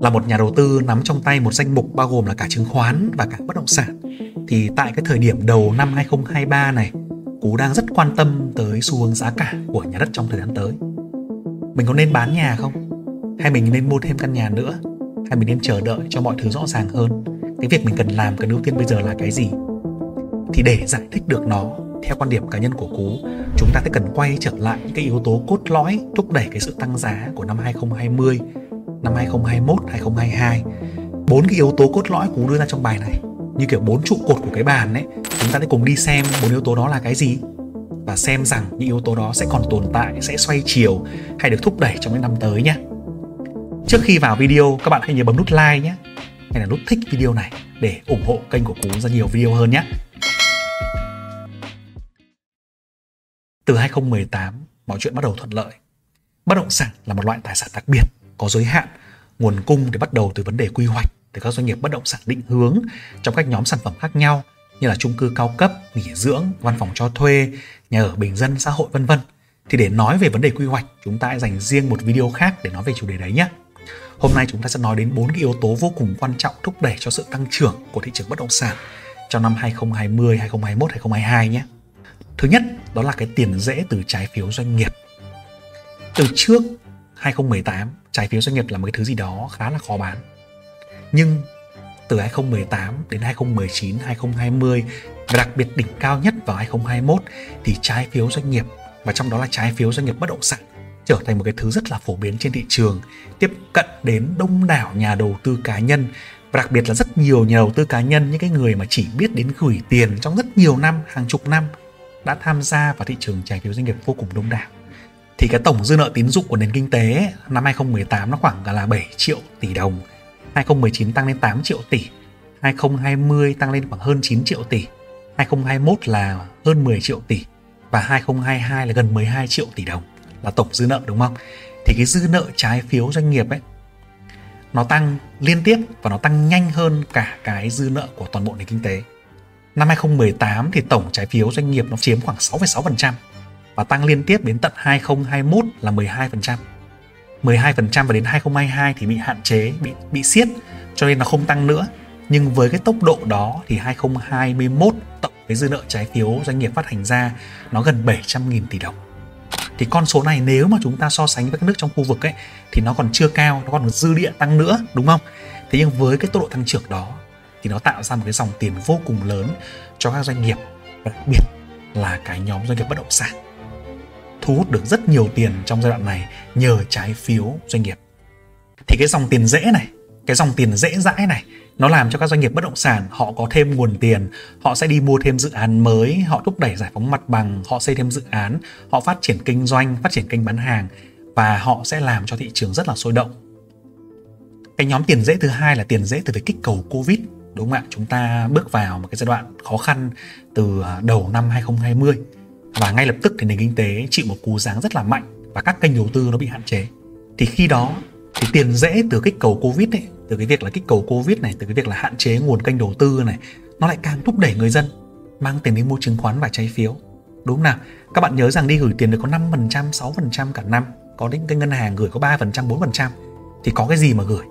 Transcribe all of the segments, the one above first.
là một nhà đầu tư nắm trong tay một danh mục bao gồm là cả chứng khoán và cả bất động sản. Thì tại cái thời điểm đầu năm 2023 này Cú đang rất quan tâm tới xu hướng giá cả của nhà đất trong thời gian tới. Mình có nên bán nhà không? Hay mình nên mua thêm căn nhà nữa? Hay mình nên chờ đợi cho mọi thứ rõ ràng hơn? Cái việc mình cần làm cần ưu tiên bây giờ là cái gì? Thì để giải thích được nó theo quan điểm cá nhân của Cú, chúng ta sẽ cần quay trở lại những cái yếu tố cốt lõi thúc đẩy cái sự tăng giá của năm 2020, năm 2021, 2022. Bốn cái yếu tố cốt lõi cũng đưa ra trong bài này, như kiểu bốn trụ cột của cái bàn ấy, chúng ta sẽ cùng đi xem bốn yếu tố đó là cái gì và xem rằng những yếu tố đó sẽ còn tồn tại, sẽ xoay chiều hay được thúc đẩy trong những năm tới nhé. Trước khi vào video, các bạn hãy nhớ bấm nút like nhé, hay là nút thích video này để ủng hộ kênh của Cú ra nhiều video hơn nhé. Từ 2018, mọi chuyện bắt đầu thuận lợi. Bất động sản là một loại tài sản đặc biệt, có giới hạn, nguồn cung để bắt đầu từ vấn đề quy hoạch từ các doanh nghiệp bất động sản định hướng trong các nhóm sản phẩm khác nhau như là chung cư cao cấp, nghỉ dưỡng, văn phòng cho thuê, nhà ở bình dân, xã hội vân vân. Thì để nói về vấn đề quy hoạch, chúng ta hãy dành riêng một video khác để nói về chủ đề đấy nhé. Hôm nay chúng ta sẽ nói đến bốn cái yếu tố vô cùng quan trọng thúc đẩy cho sự tăng trưởng của thị trường bất động sản trong năm 2020, 2021, 2022 nhé. Thứ nhất, đó là cái tiền rễ từ trái phiếu doanh nghiệp. Từ trước 2018, trái phiếu doanh nghiệp là một cái thứ gì đó khá là khó bán. Nhưng từ 2018 đến 2019, 2020 và đặc biệt đỉnh cao nhất vào 2021 thì trái phiếu doanh nghiệp và trong đó là trái phiếu doanh nghiệp bất động sản trở thành một cái thứ rất là phổ biến trên thị trường, tiếp cận đến đông đảo nhà đầu tư cá nhân và đặc biệt là rất nhiều nhà đầu tư cá nhân những cái người mà chỉ biết đến gửi tiền trong rất nhiều năm, hàng chục năm đã tham gia vào thị trường trái phiếu doanh nghiệp vô cùng đông đảo. Thì cái tổng dư nợ tín dụng của nền kinh tế năm 2018 nó khoảng là 7 triệu tỷ đồng, 2019 tăng lên 8 triệu tỷ, 2020 tăng lên khoảng hơn 9 triệu tỷ, 2021 là hơn 10 triệu tỷ. Và 2022 là gần 12 triệu tỷ đồng là tổng dư nợ đúng không? Thì cái dư nợ trái phiếu doanh nghiệp ấy nó tăng liên tiếp và nó tăng nhanh hơn cả cái dư nợ của toàn bộ nền kinh tế. Năm 2018 thì tổng trái phiếu doanh nghiệp nó chiếm khoảng 6,6% và tăng liên tiếp đến tận 2021 là 12%. 12% và đến 2022 thì bị hạn chế, bị bị siết cho nên nó không tăng nữa. Nhưng với cái tốc độ đó thì 2021 tổng cái dư nợ trái phiếu doanh nghiệp phát hành ra nó gần 700.000 tỷ đồng. Thì con số này nếu mà chúng ta so sánh với các nước trong khu vực ấy thì nó còn chưa cao, nó còn dư địa tăng nữa đúng không? Thế nhưng với cái tốc độ tăng trưởng đó thì nó tạo ra một cái dòng tiền vô cùng lớn cho các doanh nghiệp đặc biệt là cái nhóm doanh nghiệp bất động sản thu hút được rất nhiều tiền trong giai đoạn này nhờ trái phiếu doanh nghiệp. Thì cái dòng tiền dễ này, cái dòng tiền dễ dãi này, nó làm cho các doanh nghiệp bất động sản họ có thêm nguồn tiền, họ sẽ đi mua thêm dự án mới, họ thúc đẩy giải phóng mặt bằng, họ xây thêm dự án, họ phát triển kinh doanh, phát triển kênh bán hàng và họ sẽ làm cho thị trường rất là sôi động. Cái nhóm tiền dễ thứ hai là tiền dễ từ việc kích cầu covid, đúng không ạ? Chúng ta bước vào một cái giai đoạn khó khăn từ à, đầu năm 2020 và ngay lập tức thì nền kinh tế chịu một cú giáng rất là mạnh và các kênh đầu tư nó bị hạn chế. Thì khi đó, thì tiền dễ từ kích cầu covid ấy, từ cái việc là kích cầu covid này, từ cái việc là hạn chế nguồn kênh đầu tư này, nó lại càng thúc đẩy người dân mang tiền đi mua chứng khoán và trái phiếu. Đúng không nào? Các bạn nhớ rằng đi gửi tiền được có 5% 6% cả năm, có những cái ngân hàng gửi có 3% 4% thì có cái gì mà gửi?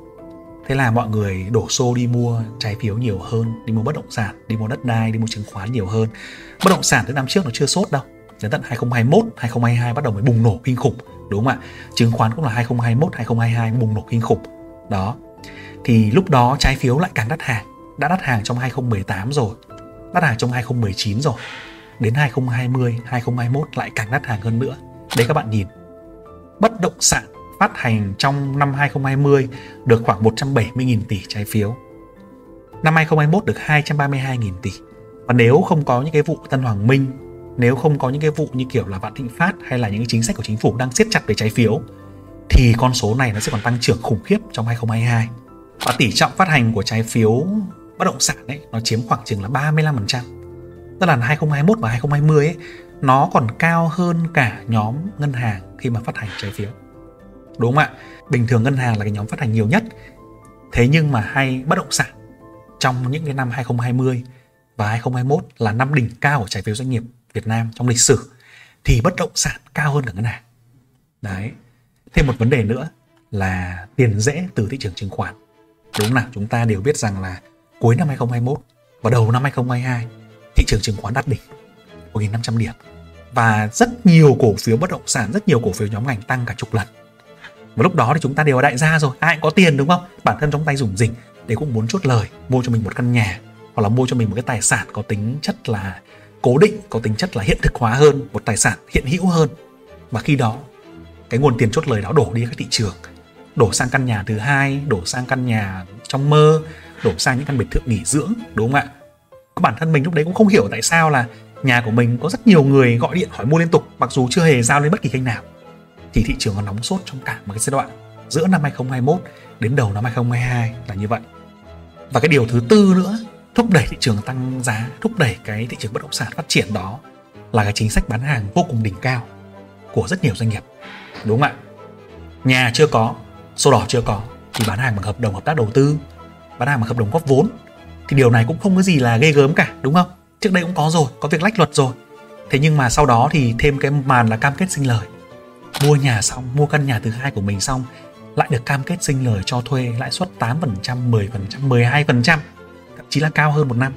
Thế là mọi người đổ xô đi mua trái phiếu nhiều hơn, đi mua bất động sản, đi mua đất đai, đi mua chứng khoán nhiều hơn. Bất động sản từ năm trước nó chưa sốt đâu. Đến tận 2021 2022 bắt đầu mới bùng nổ kinh khủng, đúng không ạ? Chứng khoán cũng là 2021 2022 bùng nổ kinh khủng. Đó. Thì lúc đó trái phiếu lại càng đắt hàng, đã đắt hàng trong 2018 rồi, đắt hàng trong 2019 rồi. Đến 2020 2021 lại càng đắt hàng hơn nữa. Đấy các bạn nhìn. Bất động sản phát hành trong năm 2020 được khoảng 170.000 tỷ trái phiếu. Năm 2021 được 232.000 tỷ. Và nếu không có những cái vụ Tân Hoàng Minh, nếu không có những cái vụ như kiểu là Vạn Thịnh Phát hay là những cái chính sách của chính phủ đang siết chặt về trái phiếu thì con số này nó sẽ còn tăng trưởng khủng khiếp trong 2022. Và tỷ trọng phát hành của trái phiếu bất động sản ấy nó chiếm khoảng chừng là 35%. Tức là 2021 và 2020 ấy nó còn cao hơn cả nhóm ngân hàng khi mà phát hành trái phiếu đúng không ạ? Bình thường ngân hàng là cái nhóm phát hành nhiều nhất. Thế nhưng mà hay bất động sản. Trong những cái năm 2020 và 2021 là năm đỉnh cao của trái phiếu doanh nghiệp Việt Nam trong lịch sử thì bất động sản cao hơn cả ngân hàng. Đấy. Thêm một vấn đề nữa là tiền rẽ từ thị trường chứng khoán. Đúng nào, chúng ta đều biết rằng là cuối năm 2021 và đầu năm 2022 thị trường chứng khoán đạt đỉnh 1.500 điểm. Và rất nhiều cổ phiếu bất động sản, rất nhiều cổ phiếu nhóm ngành tăng cả chục lần. Và lúc đó thì chúng ta đều là đại gia rồi, ai cũng có tiền đúng không? Bản thân trong tay dùng dình để cũng muốn chốt lời mua cho mình một căn nhà hoặc là mua cho mình một cái tài sản có tính chất là cố định, có tính chất là hiện thực hóa hơn, một tài sản hiện hữu hơn. Và khi đó cái nguồn tiền chốt lời đó đổ đi các thị trường, đổ sang căn nhà thứ hai, đổ sang căn nhà trong mơ, đổ sang những căn biệt thự nghỉ dưỡng, đúng không ạ? Bản thân mình lúc đấy cũng không hiểu tại sao là nhà của mình có rất nhiều người gọi điện hỏi mua liên tục mặc dù chưa hề giao lên bất kỳ kênh nào. Thì thị trường còn nóng sốt trong cả một cái giai đoạn giữa năm 2021 đến đầu năm 2022 là như vậy. Và cái điều thứ tư nữa thúc đẩy thị trường tăng giá, thúc đẩy cái thị trường bất động sản phát triển đó là cái chính sách bán hàng vô cùng đỉnh cao của rất nhiều doanh nghiệp. Đúng không ạ? Nhà chưa có, sổ đỏ chưa có thì bán hàng bằng hợp đồng hợp tác đầu tư, bán hàng bằng hợp đồng góp vốn thì điều này cũng không có gì là ghê gớm cả, đúng không? Trước đây cũng có rồi, có việc lách luật rồi. Thế nhưng mà sau đó thì thêm cái màn là cam kết sinh lời. Mua nhà xong, mua căn nhà thứ hai của mình xong lại được cam kết sinh lời cho thuê lãi suất 8%, 10%, 12%, thậm chí là cao hơn một năm.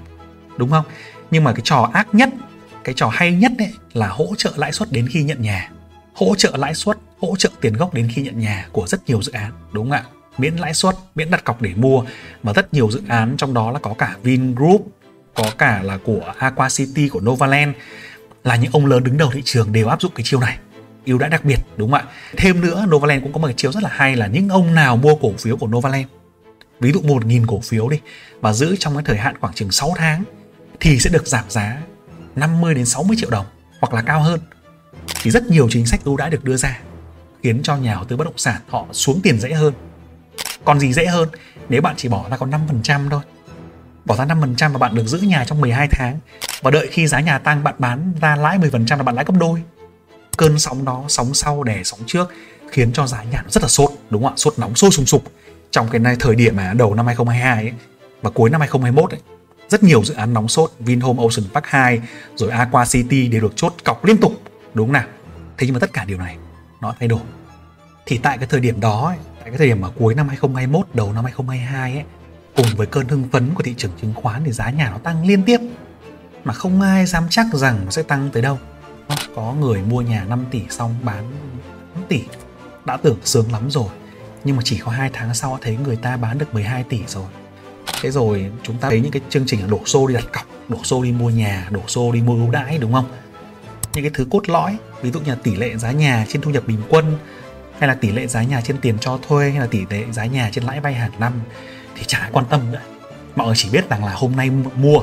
Đúng không? Nhưng mà cái trò ác nhất, cái trò hay nhất ấy là hỗ trợ lãi suất đến khi nhận nhà. Hỗ trợ lãi suất, hỗ trợ tiền gốc đến khi nhận nhà của rất nhiều dự án, đúng không ạ? Miễn lãi suất, miễn đặt cọc để mua mà rất nhiều dự án trong đó là có cả Vingroup, có cả là của Aqua City của Novaland là những ông lớn đứng đầu thị trường đều áp dụng cái chiêu này ưu đãi đặc biệt, đúng không ạ? Thêm nữa, Novaland cũng có một cái chiếu rất là hay là những ông nào mua cổ phiếu của Novaland, ví dụ một nghìn cổ phiếu đi, và giữ trong cái thời hạn khoảng chừng 6 tháng, thì sẽ được giảm giá 50 đến 60 triệu đồng hoặc là cao hơn. Thì rất nhiều chính sách ưu đãi được đưa ra, khiến cho nhà đầu tư bất động sản họ xuống tiền dễ hơn. Còn gì dễ hơn, nếu bạn chỉ bỏ ra còn 5% thôi, bỏ ra 5% và bạn được giữ nhà trong 12 tháng, và đợi khi giá nhà tăng, bạn bán ra lãi 10% là bạn lãi gấp đôi cơn sóng đó sóng sau đè sóng trước khiến cho giá nhà nó rất là sốt đúng không ạ? Sốt nóng sôi sùng sục. Trong cái này thời điểm mà đầu năm 2022 ấy, và cuối năm 2021 ấy, rất nhiều dự án nóng sốt Vinhome Ocean Park 2 rồi Aqua City đều được chốt cọc liên tục đúng không nào? Thế nhưng mà tất cả điều này nó thay đổi. Thì tại cái thời điểm đó ấy, tại cái thời điểm mà cuối năm 2021 đầu năm 2022 ấy cùng với cơn hưng phấn của thị trường chứng khoán thì giá nhà nó tăng liên tiếp mà không ai dám chắc rằng nó sẽ tăng tới đâu có người mua nhà 5 tỷ xong bán 8 tỷ. Đã tưởng sướng lắm rồi, nhưng mà chỉ có hai tháng sau thấy người ta bán được 12 tỷ rồi. Thế rồi chúng ta thấy những cái chương trình đổ xô đi đặt cọc, đổ xô đi mua nhà, đổ xô đi mua ưu đãi, đúng không? Những cái thứ cốt lõi, ví dụ như là tỷ lệ giá nhà trên thu nhập bình quân, hay là tỷ lệ giá nhà trên tiền cho thuê, hay là tỷ lệ giá nhà trên lãi vay hàng năm, thì chả ai quan tâm nữa. Mọi người chỉ biết rằng là hôm nay mua,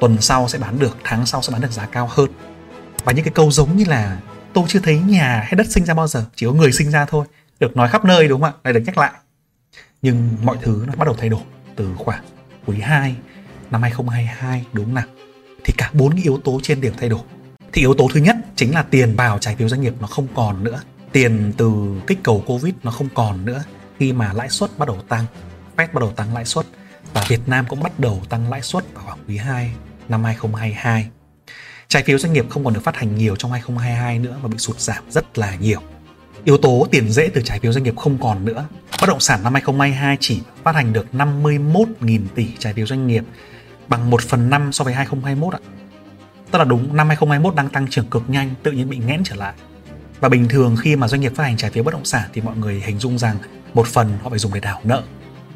tuần sau sẽ bán được, tháng sau sẽ bán được giá cao hơn và những cái câu giống như là, tôi chưa thấy nhà hay đất sinh ra bao giờ, chỉ có người sinh ra thôi. Được nói khắp nơi đúng không ạ? Lại được nhắc lại. Nhưng mọi thứ nó bắt đầu thay đổi từ khoảng quý 2 năm 2022 đúng không nào? Thì cả bốn cái yếu tố trên đều thay đổi. Thì yếu tố thứ nhất chính là tiền vào trái phiếu doanh nghiệp nó không còn nữa. Tiền từ kích cầu covid nó không còn nữa. Khi mà lãi suất bắt đầu tăng, Fed bắt đầu tăng lãi suất và Việt Nam cũng bắt đầu tăng lãi suất vào khoảng quý 2 năm 2022 Trái phiếu doanh nghiệp không còn được phát hành nhiều trong 2022 nữa và bị sụt giảm rất là nhiều. Yếu tố tiền dễ từ trái phiếu doanh nghiệp không còn nữa. Bất động sản năm 2022 chỉ phát hành được 51.000 tỷ trái phiếu doanh nghiệp, bằng 1 phần 5 so với 2021 ạ. Tức là đúng, năm 2021 đang tăng trưởng cực nhanh, tự nhiên bị nghẽn trở lại. Và bình thường khi mà doanh nghiệp phát hành trái phiếu bất động sản thì mọi người hình dung rằng một phần họ phải dùng để đảo nợ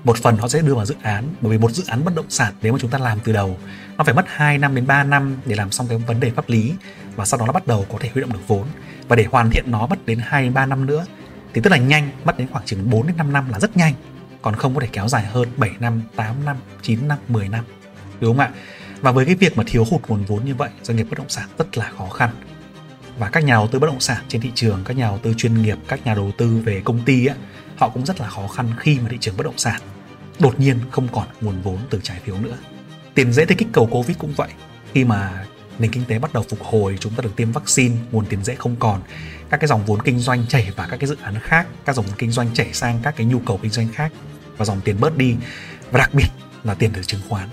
một phần họ sẽ đưa vào dự án bởi vì một dự án bất động sản nếu mà chúng ta làm từ đầu nó phải mất 2 năm đến 3 năm để làm xong cái vấn đề pháp lý và sau đó nó bắt đầu có thể huy động được vốn và để hoàn thiện nó mất đến 2 đến 3 năm nữa thì tức là nhanh mất đến khoảng chừng 4 đến 5 năm là rất nhanh còn không có thể kéo dài hơn 7 năm, 8 năm, 9 năm, 10 năm đúng không ạ? Và với cái việc mà thiếu hụt nguồn vốn như vậy, doanh nghiệp bất động sản rất là khó khăn. Và các nhà đầu tư bất động sản trên thị trường, các nhà đầu tư chuyên nghiệp, các nhà đầu tư về công ty ấy, họ cũng rất là khó khăn khi mà thị trường bất động sản đột nhiên không còn nguồn vốn từ trái phiếu nữa. Tiền dễ thấy kích cầu Covid cũng vậy. Khi mà nền kinh tế bắt đầu phục hồi, chúng ta được tiêm vaccine, nguồn tiền dễ không còn, các cái dòng vốn kinh doanh chảy vào các cái dự án khác, các dòng kinh doanh chảy sang các cái nhu cầu kinh doanh khác và dòng tiền bớt đi và đặc biệt là tiền từ chứng khoán.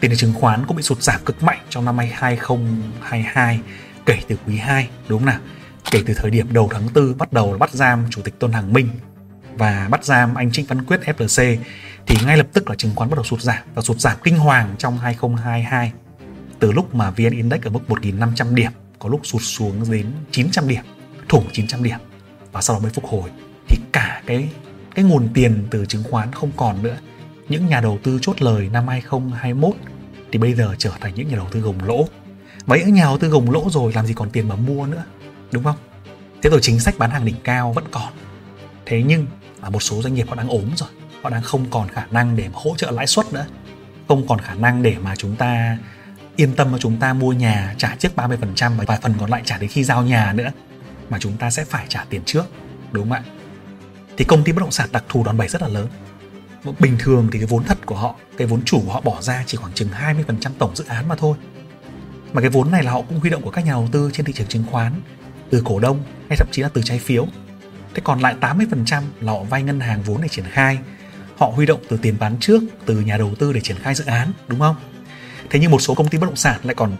Tiền từ chứng khoán cũng bị sụt giảm cực mạnh trong năm 2022 kể từ quý 2 đúng không nào? Kể từ thời điểm đầu tháng 4 bắt đầu bắt giam chủ tịch Tôn Hằng Minh và bắt giam anh Trịnh Văn Quyết FLC thì ngay lập tức là chứng khoán bắt đầu sụt giảm và sụt giảm kinh hoàng trong 2022 từ lúc mà VN Index ở mức 1.500 điểm, có lúc sụt xuống đến 900 điểm thủng 900 điểm và sau đó mới phục hồi. Thì cả cái cái nguồn tiền từ chứng khoán không còn nữa. Những nhà đầu tư chốt lời năm 2021 thì bây giờ trở thành những nhà đầu tư gồng lỗ mấy nhà đầu tư gồng lỗ rồi, làm gì còn tiền mà mua nữa, đúng không? Thế rồi chính sách bán hàng đỉnh cao vẫn còn. Thế nhưng là một số doanh nghiệp họ đang ốm rồi, họ đang không còn khả năng để mà hỗ trợ lãi suất nữa. Không còn khả năng để mà chúng ta yên tâm mà chúng ta mua nhà, trả trước 30% và vài phần còn lại trả đến khi giao nhà nữa, mà chúng ta sẽ phải trả tiền trước, đúng không ạ? Thì công ty bất động sản đặc thù đòn bẩy rất là lớn. Bình thường thì cái vốn thật của họ, cái vốn chủ của họ bỏ ra chỉ khoảng chừng 20% tổng dự án mà thôi mà cái vốn này là họ cũng huy động của các nhà đầu tư trên thị trường chứng khoán, từ cổ đông hay thậm chí là từ trái phiếu. Thế còn lại 80% là họ vay ngân hàng vốn để triển khai. Họ huy động từ tiền bán trước, từ nhà đầu tư để triển khai dự án, đúng không? Thế nhưng một số công ty bất động sản lại còn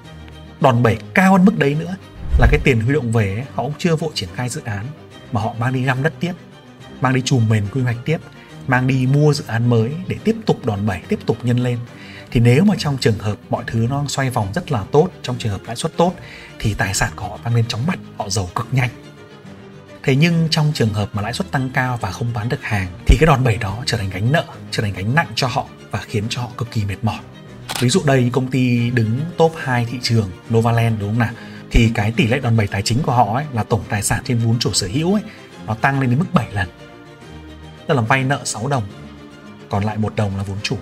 đòn bẩy cao hơn mức đấy nữa, là cái tiền huy động về họ cũng chưa vội triển khai dự án, mà họ mang đi găm đất tiếp, mang đi chùm mền quy hoạch tiếp, mang đi mua dự án mới để tiếp tục đòn bẩy, tiếp tục nhân lên thì nếu mà trong trường hợp mọi thứ nó xoay vòng rất là tốt, trong trường hợp lãi suất tốt, thì tài sản của họ tăng lên chóng mặt, họ giàu cực nhanh. Thế nhưng trong trường hợp mà lãi suất tăng cao và không bán được hàng, thì cái đòn bẩy đó trở thành gánh nợ, trở thành gánh nặng cho họ và khiến cho họ cực kỳ mệt mỏi. Ví dụ đây, công ty đứng top 2 thị trường Novaland, đúng không nào? Thì cái tỷ lệ đòn bẩy tài chính của họ ấy, là tổng tài sản trên vốn chủ sở hữu ấy, nó tăng lên đến mức 7 lần. Tức là vay nợ 6 đồng, còn lại một đồng là vốn chủ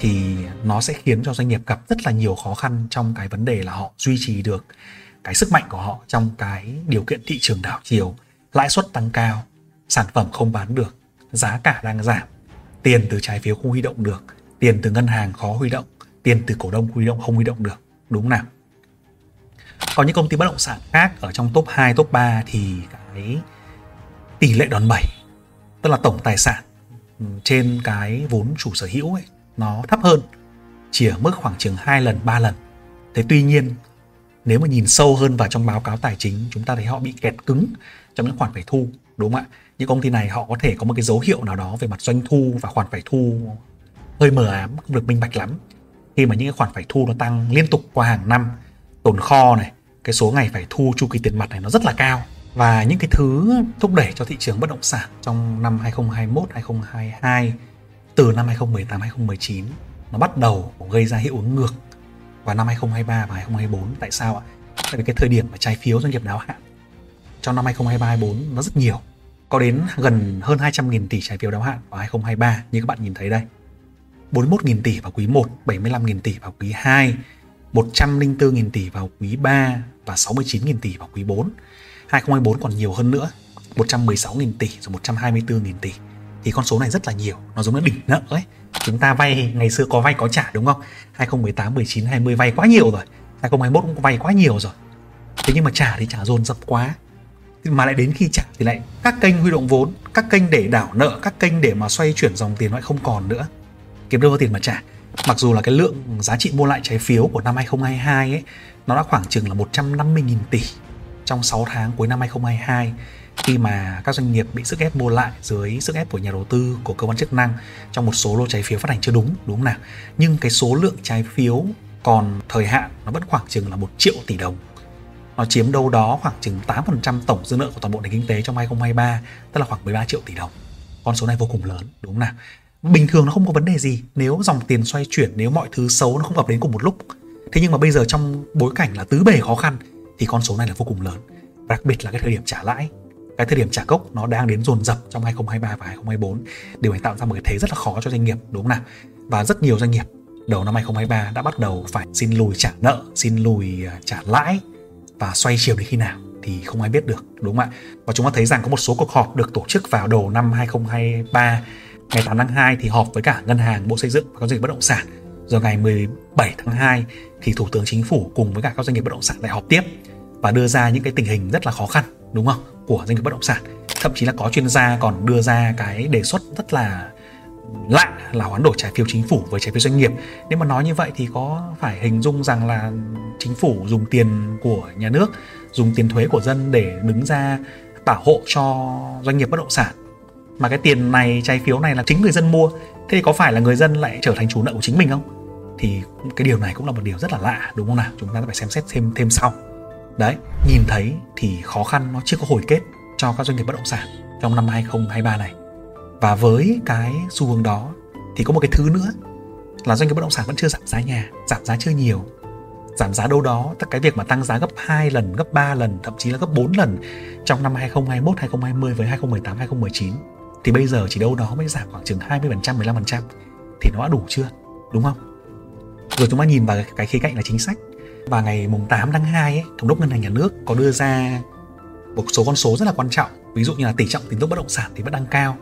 thì nó sẽ khiến cho doanh nghiệp gặp rất là nhiều khó khăn trong cái vấn đề là họ duy trì được cái sức mạnh của họ trong cái điều kiện thị trường đảo chiều lãi suất tăng cao sản phẩm không bán được giá cả đang giảm tiền từ trái phiếu không huy động được tiền từ ngân hàng khó huy động tiền từ cổ đông huy động không huy động được đúng không nào? Còn những công ty bất động sản khác ở trong top 2, top 3 thì cái tỷ lệ đòn bẩy tức là tổng tài sản ừ, trên cái vốn chủ sở hữu ấy nó thấp hơn, chỉ ở mức khoảng chừng 2 lần 3 lần. Thế tuy nhiên, nếu mà nhìn sâu hơn vào trong báo cáo tài chính, chúng ta thấy họ bị kẹt cứng trong những khoản phải thu, đúng không ạ? Những công ty này họ có thể có một cái dấu hiệu nào đó về mặt doanh thu và khoản phải thu hơi mờ ám, không được minh bạch lắm. Khi mà những cái khoản phải thu nó tăng liên tục qua hàng năm, tồn kho này, cái số ngày phải thu chu kỳ tiền mặt này nó rất là cao. Và những cái thứ thúc đẩy cho thị trường bất động sản trong năm 2021 2022 từ năm 2018 2019 nó bắt đầu gây ra hiệu ứng ngược vào năm 2023 và 2024 tại sao ạ? Tại vì cái thời điểm mà trái phiếu doanh nghiệp đáo hạn trong năm 2023 2024 nó rất nhiều có đến gần hơn 200.000 tỷ trái phiếu đáo hạn vào 2023 như các bạn nhìn thấy đây 41.000 tỷ vào quý 1, 75.000 tỷ vào quý 2, 104.000 tỷ vào quý 3 và 69.000 tỷ vào quý 4. 2024 còn nhiều hơn nữa, 116.000 tỷ rồi 124.000 tỷ. Thì con số này rất là nhiều, nó giống như đỉnh nợ ấy. Chúng ta vay ngày xưa có vay có trả đúng không? 2018, 19, 20 vay quá nhiều rồi. 2021 cũng vay quá nhiều rồi. Thế nhưng mà trả thì trả dồn dập quá. Mà lại đến khi trả thì lại các kênh huy động vốn, các kênh để đảo nợ, các kênh để mà xoay chuyển dòng tiền lại không còn nữa kiếm đâu có tiền mà trả mặc dù là cái lượng giá trị mua lại trái phiếu của năm 2022 ấy nó đã khoảng chừng là 150.000 tỷ trong 6 tháng cuối năm 2022 khi mà các doanh nghiệp bị sức ép mua lại dưới sức ép của nhà đầu tư, của cơ quan chức năng trong một số lô trái phiếu phát hành chưa đúng đúng không nào? Nhưng cái số lượng trái phiếu còn thời hạn nó vẫn khoảng chừng là một triệu tỷ đồng. Nó chiếm đâu đó khoảng chừng 8% tổng dư nợ của toàn bộ nền kinh tế trong 2023 tức là khoảng 13 triệu tỷ đồng. Con số này vô cùng lớn, đúng không nào? Bình thường nó không có vấn đề gì nếu dòng tiền xoay chuyển, nếu mọi thứ xấu nó không ập đến cùng một lúc. Thế nhưng mà bây giờ trong bối cảnh là tứ bề khó khăn thì con số này là vô cùng lớn, đặc biệt là cái thời điểm trả lãi cái thời điểm trả gốc nó đang đến dồn dập trong 2023 và 2024 điều này tạo ra một cái thế rất là khó cho doanh nghiệp đúng không nào? Và rất nhiều doanh nghiệp đầu năm 2023 đã bắt đầu phải xin lùi trả nợ xin lùi à, trả lãi và xoay chiều đến khi nào thì không ai biết được đúng không ạ? Và chúng ta thấy rằng có một số cuộc họp được tổ chức vào đầu năm 2023 Ngày 8 tháng 2 thì họp với cả ngân hàng, Bộ Xây dựng và các doanh nghiệp bất động sản. Rồi ngày 17 tháng 2 thì Thủ tướng Chính phủ cùng với cả các doanh nghiệp bất động sản lại họp tiếp và đưa ra những cái tình hình rất là khó khăn, đúng không? Của doanh nghiệp bất động sản. Thậm chí là có chuyên gia còn đưa ra cái đề xuất rất là lạ là hoán đổi trái phiếu chính phủ với trái phiếu doanh nghiệp. Nếu mà nói như vậy thì có phải hình dung rằng là chính phủ dùng tiền của nhà nước, dùng tiền thuế của dân để đứng ra bảo hộ cho doanh nghiệp bất động sản? Mà cái tiền này, trái phiếu này là chính người dân mua. Thế thì có phải là người dân lại trở thành chủ nợ của chính mình không? Thì cái điều này cũng là một điều rất là lạ, đúng không nào? Chúng ta phải xem xét thêm thêm sau đấy nhìn thấy thì khó khăn nó chưa có hồi kết cho các doanh nghiệp bất động sản trong năm 2023 này và với cái xu hướng đó thì có một cái thứ nữa là doanh nghiệp bất động sản vẫn chưa giảm giá nhà giảm giá chưa nhiều giảm giá đâu đó tất cái việc mà tăng giá gấp 2 lần, gấp 3 lần, thậm chí là gấp 4 lần trong năm 2021, 2020 với 2018, 2019 thì bây giờ chỉ đâu đó mới giảm khoảng chừng 20%, 15% thì nó đã đủ chưa? Đúng không? Rồi chúng ta nhìn vào cái khía cạnh là chính sách. Và ngày mùng 8 tháng 2 ấy, Thống đốc Ngân hàng Nhà nước có đưa ra một số con số rất là quan trọng. Ví dụ như là tỷ trọng tín dụng bất động sản thì vẫn đang cao,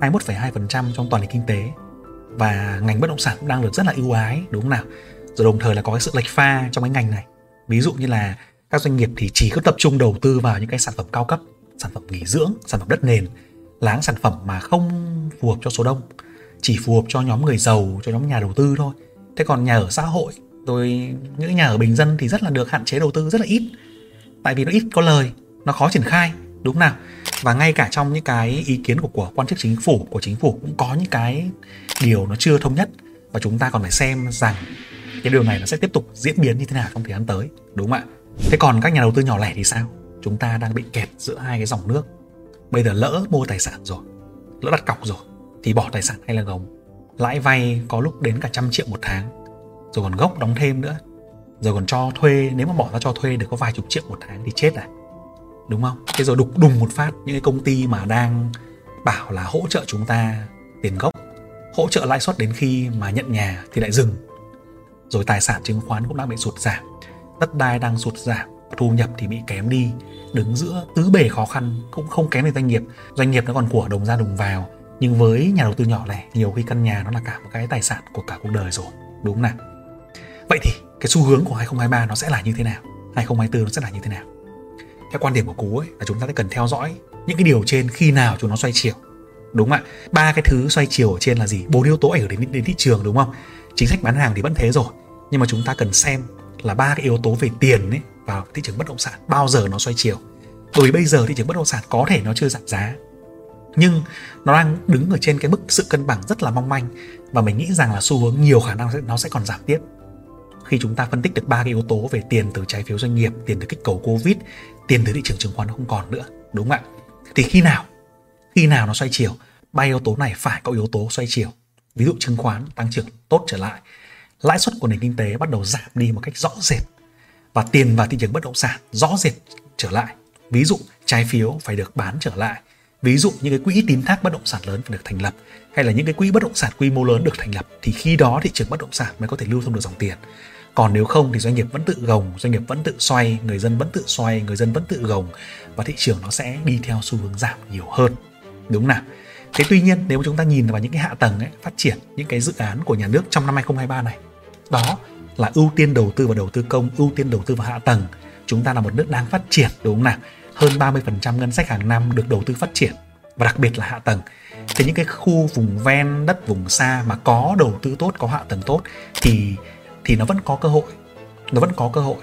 21,2% trong toàn nền kinh tế và ngành bất động sản cũng đang được rất là ưu ái đúng không nào? rồi đồng thời là có cái sự lệch pha trong cái ngành này ví dụ như là các doanh nghiệp thì chỉ có tập trung đầu tư vào những cái sản phẩm cao cấp sản phẩm nghỉ dưỡng sản phẩm đất nền láng sản phẩm mà không phù hợp cho số đông chỉ phù hợp cho nhóm người giàu cho nhóm nhà đầu tư thôi thế còn nhà ở xã hội rồi những nhà ở bình dân thì rất là được hạn chế đầu tư rất là ít. Tại vì nó ít có lời nó khó triển khai đúng nào? Và ngay cả trong những cái ý kiến của, của quan chức chính phủ của chính phủ cũng có những cái điều nó chưa thống nhất. Và chúng ta còn phải xem rằng cái điều này nó sẽ tiếp tục diễn biến như thế nào trong thời gian tới đúng không ạ? Thế còn các nhà đầu tư nhỏ lẻ thì sao? Chúng ta đang bị kẹt giữa hai cái dòng nước. Bây giờ lỡ mua tài sản rồi lỡ đặt cọc rồi thì bỏ tài sản hay là gồng. Lãi vay có lúc đến cả trăm triệu một tháng rồi còn gốc đóng thêm nữa. Rồi còn cho thuê, nếu mà bỏ ra cho thuê được có vài chục triệu một tháng thì chết à đúng không? Thế rồi đục đùng một phát, những cái công ty mà đang bảo là hỗ trợ chúng ta tiền gốc, hỗ trợ lãi suất đến khi mà nhận nhà thì lại dừng. Rồi tài sản chứng khoán cũng đang bị sụt giảm, đất đai đang sụt giảm, thu nhập thì bị kém đi. Đứng giữa tứ bề khó khăn cũng không kém được doanh nghiệp. Doanh nghiệp nó còn của đồng ra đồng vào, nhưng với nhà đầu tư nhỏ lẻ, nhiều khi căn nhà nó là cả một cái tài sản của cả cuộc đời rồi. Đúng không nào? Vậy thì cái xu hướng của 2023 nó sẽ là như thế nào? 2024 nó sẽ là như thế nào? Theo quan điểm của cú ấy, là chúng ta sẽ cần theo dõi những cái điều trên khi nào chúng nó xoay chiều. Đúng không ạ? Ba cái thứ xoay chiều ở trên là gì? Bốn yếu tố ảnh hưởng đến đến thị trường, đúng không? Chính sách bán hàng thì vẫn thế rồi. Nhưng mà chúng ta cần xem là ba cái yếu tố về tiền ấy vào thị trường bất động sản, bao giờ nó xoay chiều. Bởi vì bây giờ thị trường bất động sản có thể nó chưa giảm giá. Nhưng nó đang đứng ở trên cái mức sự cân bằng rất là mong manh và mình nghĩ rằng là xu hướng nhiều khả năng nó sẽ còn giảm tiếp khi chúng ta phân tích được ba cái yếu tố về tiền từ trái phiếu doanh nghiệp, tiền từ kích cầu covid, tiền từ thị trường chứng khoán nó không còn nữa, đúng không ạ? Thì khi nào khi nào nó xoay chiều? Ba yếu tố này phải có yếu tố xoay chiều. Ví dụ chứng khoán tăng trưởng tốt trở lại, lãi suất của nền kinh tế bắt đầu giảm đi một cách rõ rệt và tiền vào thị trường bất động sản rõ rệt trở lại. Ví dụ trái phiếu phải được bán trở lại. Ví dụ những cái quỹ tín thác bất động sản lớn phải được thành lập hay là những cái quỹ bất động sản quy mô lớn được thành lập thì khi đó thị trường bất động sản mới có thể lưu thông được dòng tiền còn nếu không thì doanh nghiệp vẫn tự gồng doanh nghiệp vẫn tự xoay người dân vẫn tự xoay người dân vẫn tự gồng và thị trường nó sẽ đi theo xu hướng giảm nhiều hơn. Đúng nào? Thế tuy nhiên nếu chúng ta nhìn vào những cái hạ tầng ấy, phát triển những cái dự án của nhà nước trong năm 2023 này đó là ưu tiên đầu tư vào đầu tư công ưu tiên đầu tư vào hạ tầng. Chúng ta là một nước đang phát triển đúng không nào? Hơn 30% ngân sách hàng năm được đầu tư phát triển và đặc biệt là hạ tầng. Thì những cái khu vùng ven đất vùng xa mà có đầu tư tốt có hạ tầng tốt thì thì nó vẫn có cơ hội nó vẫn có cơ hội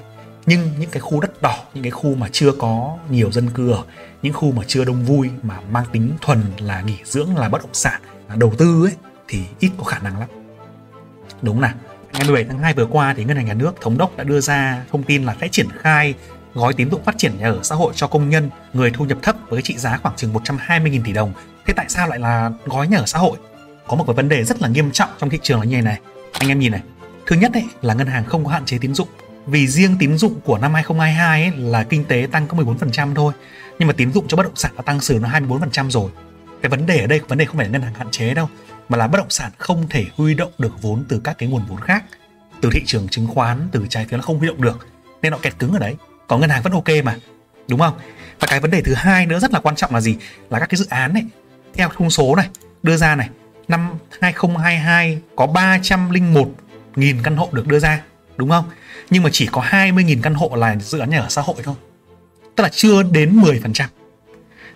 nhưng những cái khu đất đỏ, những cái khu mà chưa có nhiều dân cư ở, những khu mà chưa đông vui, mà mang tính thuần là nghỉ dưỡng, là bất động sản, là đầu tư ấy, thì ít có khả năng lắm đúng nào ngày 17 tháng 2 vừa qua thì ngân hàng nhà nước, thống đốc đã đưa ra thông tin là sẽ triển khai gói tín dụng phát triển nhà ở xã hội cho công nhân, người thu nhập thấp với trị giá khoảng chừng 120.000 tỷ đồng. Thế tại sao lại là gói nhà ở xã hội? Có một cái vấn đề rất là nghiêm trọng trong thị trường là như này này. Anh em nhìn này. Thứ nhất ấy, là ngân hàng không có hạn chế tín dụng. Vì riêng tín dụng của năm 2022 ấy là kinh tế tăng có 14% thôi. Nhưng mà tín dụng cho bất động sản đã tăng sửa nó 24% rồi. Cái vấn đề ở đây vấn đề không phải là ngân hàng hạn chế đâu mà là bất động sản không thể huy động được vốn từ các cái nguồn vốn khác. Từ thị trường chứng khoán từ trái phiếu nó không huy động được nên nó kẹt cứng ở đấy. Còn ngân hàng vẫn ok mà đúng không? Và cái vấn đề thứ hai nữa rất là quan trọng là gì? Là các cái dự án này theo thông số này đưa ra này năm 2022 có 301 nghìn căn hộ được đưa ra, đúng không? Nhưng mà chỉ có 20.000 căn hộ là dự án nhà ở xã hội thôi tức là chưa đến 10%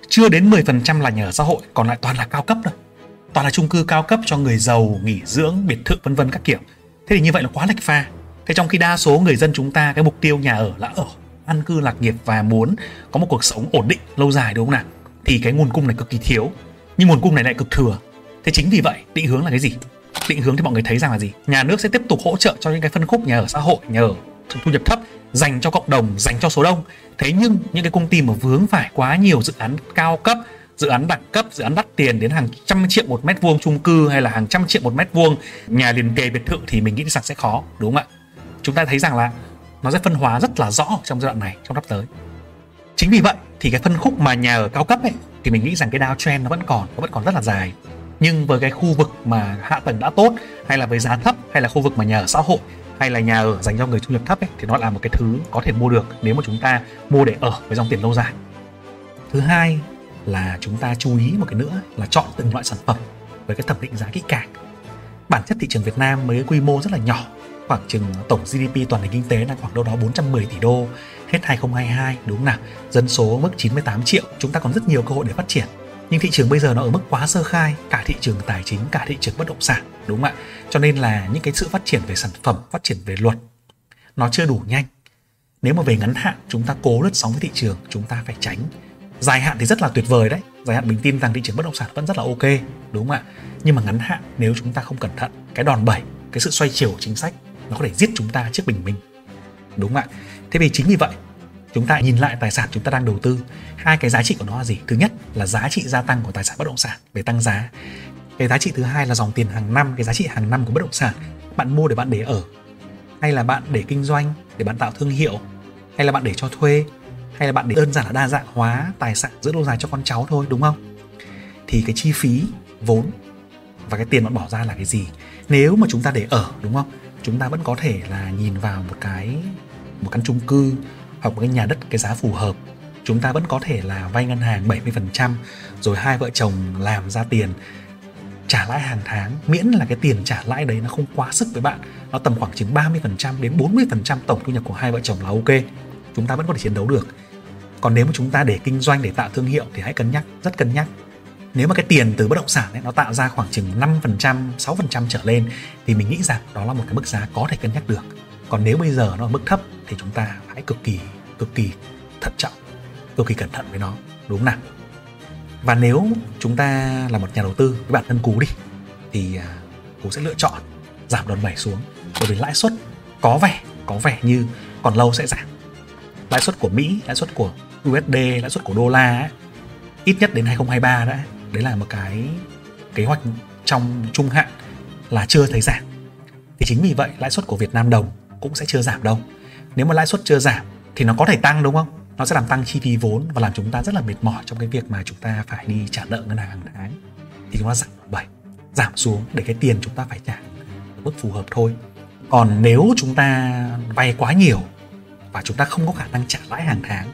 chưa đến 10% là nhà ở xã hội, còn lại toàn là cao cấp thôi. Toàn là chung cư cao cấp cho người giàu, nghỉ dưỡng, biệt thự, vân vân các kiểu. Thế thì như vậy là quá lệch pha. Thế trong khi đa số người dân chúng ta, cái mục tiêu nhà ở là ở, an cư lạc nghiệp và muốn có một cuộc sống ổn định, lâu dài, đúng không nào? Thì cái nguồn cung này cực kỳ thiếu, nhưng nguồn cung này lại cực thừa. Thế chính vì vậy, định hướng là cái gì? Định hướng thì mọi người thấy rằng là gì? Nhà nước sẽ tiếp tục hỗ trợ cho những cái phân khúc nhà ở xã hội, nhà ở thu nhập thấp dành cho cộng đồng, dành cho số đông. Thế nhưng những cái công ty mà vướng phải quá nhiều dự án cao cấp, dự án đẳng cấp, dự án đắt tiền đến hàng trăm triệu một mét vuông chung cư hay là hàng trăm triệu một mét vuông, nhà liền kề biệt thự thì mình nghĩ rằng sẽ khó, đúng không ạ? Chúng ta thấy rằng là nó sẽ phân hóa rất là rõ trong giai đoạn này, trong sắp tới. Chính vì vậy thì cái phân khúc mà nhà ở cao cấp ấy, thì mình nghĩ rằng cái downtrend nó vẫn còn, nó vẫn còn rất là dài nhưng với cái khu vực mà hạ tầng đã tốt hay là với giá thấp hay là khu vực mà nhà ở xã hội hay là nhà ở dành cho người thu nhập thấp ấy, thì nó là một cái thứ có thể mua được nếu mà chúng ta mua để ở với dòng tiền lâu dài. Thứ hai là chúng ta chú ý một cái nữa là chọn từng loại sản phẩm với cái thẩm định giá kỹ càng. Bản chất thị trường Việt Nam mới quy mô rất là nhỏ khoảng chừng tổng GDP toàn nền kinh tế là khoảng đâu đó 410 tỷ đô hết 2022 đúng không nào? Dân số mức 98 triệu chúng ta còn rất nhiều cơ hội để phát triển nhưng thị trường bây giờ nó ở mức quá sơ khai, cả thị trường tài chính, cả thị trường bất động sản, đúng không ạ? Cho nên là những cái sự phát triển về sản phẩm, phát triển về luật, nó chưa đủ nhanh. Nếu mà về ngắn hạn, chúng ta cố lướt sóng với thị trường, chúng ta phải tránh. Dài hạn thì rất là tuyệt vời đấy. Dài hạn mình tin rằng thị trường bất động sản vẫn rất là ok, đúng không ạ? Nhưng mà ngắn hạn, nếu chúng ta không cẩn thận, cái đòn bẩy, cái sự xoay chiều chính sách, nó có thể giết chúng ta trước bình minh, đúng không ạ? Thế vì chính vì vậy chúng ta nhìn lại tài sản chúng ta đang đầu tư, hai cái giá trị của nó là gì? Thứ nhất là giá trị gia tăng của tài sản bất động sản về tăng giá. Cái giá trị thứ hai là dòng tiền hàng năm, cái giá trị hàng năm của bất động sản. Bạn mua để bạn để ở, hay là bạn để kinh doanh, để bạn tạo thương hiệu, hay là bạn để cho thuê, hay là bạn để đơn giản là đa dạng hóa tài sản, giữ lâu dài cho con cháu thôi, đúng không? Thì cái chi phí, vốn và cái tiền bạn bỏ ra là cái gì? Nếu mà chúng ta để ở, đúng không? Chúng ta vẫn có thể là nhìn vào một cái, một căn chung cư hoặc một cái nhà đất cái giá phù hợp chúng ta vẫn có thể là vay ngân hàng 70% rồi hai vợ chồng làm ra tiền trả lãi hàng tháng. Miễn là cái tiền trả lãi đấy nó không quá sức với bạn nó tầm khoảng chừng 30% đến 40% tổng thu nhập của hai vợ chồng là ok. Chúng ta vẫn có thể chiến đấu được. Còn nếu mà chúng ta để kinh doanh để tạo thương hiệu thì hãy cân nhắc rất cân nhắc. Nếu mà cái tiền từ bất động sản ấy, nó tạo ra khoảng chừng 5%, 6% trở lên thì mình nghĩ rằng đó là một cái mức giá có thể cân nhắc được. Còn nếu bây giờ nó ở mức thấp thì chúng ta hãy cực kỳ cực kỳ thận trọng, cực kỳ cẩn thận với nó, đúng không nào? Và nếu chúng ta là một nhà đầu tư với bản thân cú đi thì à, cú sẽ lựa chọn giảm đòn bẩy xuống bởi vì lãi suất có vẻ có vẻ như còn lâu sẽ giảm. Lãi suất của Mỹ, lãi suất của USD, lãi suất của đô la ấy, ít nhất đến 2023 đã đấy là một cái kế hoạch trong trung hạn là chưa thấy giảm thì chính vì vậy lãi suất của Việt Nam đồng cũng sẽ chưa giảm đâu nếu mà lãi suất chưa giảm thì nó có thể tăng, đúng không? Nó sẽ làm tăng chi phí vốn và làm chúng ta rất là mệt mỏi trong cái việc mà chúng ta phải đi trả nợ ngân hàng hàng tháng. Thì chúng ta giảm bảy, giảm xuống để cái tiền chúng ta phải trả ở mức phù hợp thôi. Còn nếu chúng ta vay quá nhiều và chúng ta không có khả năng trả lãi hàng tháng,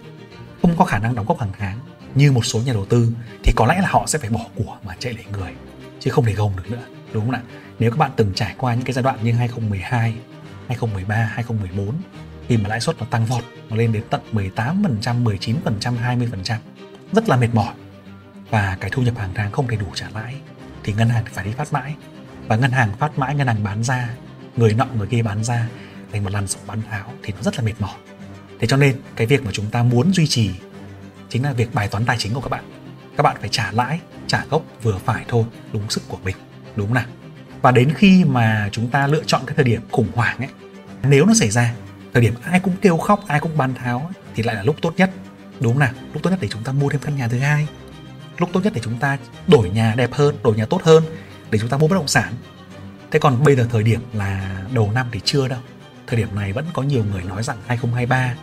không có khả năng đóng góp hàng tháng như một số nhà đầu tư, thì có lẽ là họ sẽ phải bỏ của mà chạy lấy người, chứ không thể gồng được nữa, đúng không ạ? Nếu các bạn từng trải qua những cái giai đoạn như 2012 2013 2014 khi mà lãi suất nó tăng vọt, nó lên đến tận 18% 19% 20% rất là mệt mỏi. Và cái thu nhập hàng tháng không thể đủ trả lãi, thì ngân hàng phải đi phát mãi. Và ngân hàng phát mãi, ngân hàng bán ra, người nọ, người kia bán ra thành một làn sóng bán tháo thì nó rất là mệt mỏi. Thế cho nên cái việc mà chúng ta muốn duy trì chính là việc bài toán tài chính của các bạn. Các bạn phải trả lãi, trả gốc vừa phải thôi, đúng sức của mình, đúng nào? Và đến khi mà chúng ta lựa chọn cái thời điểm khủng hoảng ấy, nếu nó xảy ra thời điểm ai cũng kêu khóc ai cũng bán tháo ấy, thì lại là lúc tốt nhất. Đúng nào? Lúc tốt nhất để chúng ta mua thêm căn nhà thứ hai. Lúc tốt nhất để chúng ta đổi nhà đẹp hơn đổi nhà tốt hơn để chúng ta mua bất động sản. Thế còn bây giờ thời điểm là đầu năm thì chưa đâu. Thời điểm này vẫn có nhiều người nói rằng 2023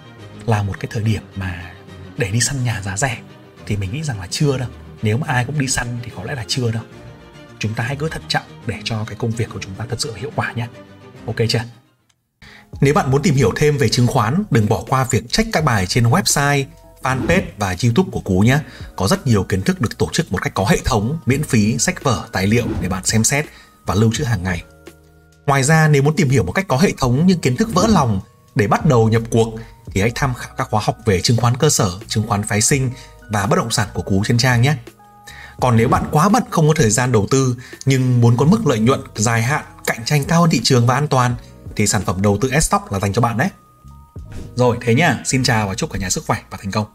là một cái thời điểm mà để đi săn nhà giá rẻ. Thì mình nghĩ rằng là chưa đâu. Nếu mà ai cũng đi săn thì có lẽ là chưa đâu. Chúng ta hãy cứ thận trọng để cho cái công việc của chúng ta thật sự hiệu quả nhé. Ok chưa? Nếu bạn muốn tìm hiểu thêm về chứng khoán đừng bỏ qua việc check các bài trên website fanpage và youtube của cú nhé có rất nhiều kiến thức được tổ chức một cách có hệ thống miễn phí sách vở tài liệu để bạn xem xét và lưu trữ hàng ngày ngoài ra nếu muốn tìm hiểu một cách có hệ thống những kiến thức vỡ lòng để bắt đầu nhập cuộc thì hãy tham khảo các khóa học về chứng khoán cơ sở, chứng khoán phái sinh và bất động sản của Cú trên trang nhé. Còn nếu bạn quá bận không có thời gian đầu tư nhưng muốn có mức lợi nhuận dài hạn, cạnh tranh cao hơn thị trường và an toàn thì sản phẩm đầu tư S-Stock là dành cho bạn đấy. Rồi thế nhá, xin chào và chúc cả nhà sức khỏe và thành công.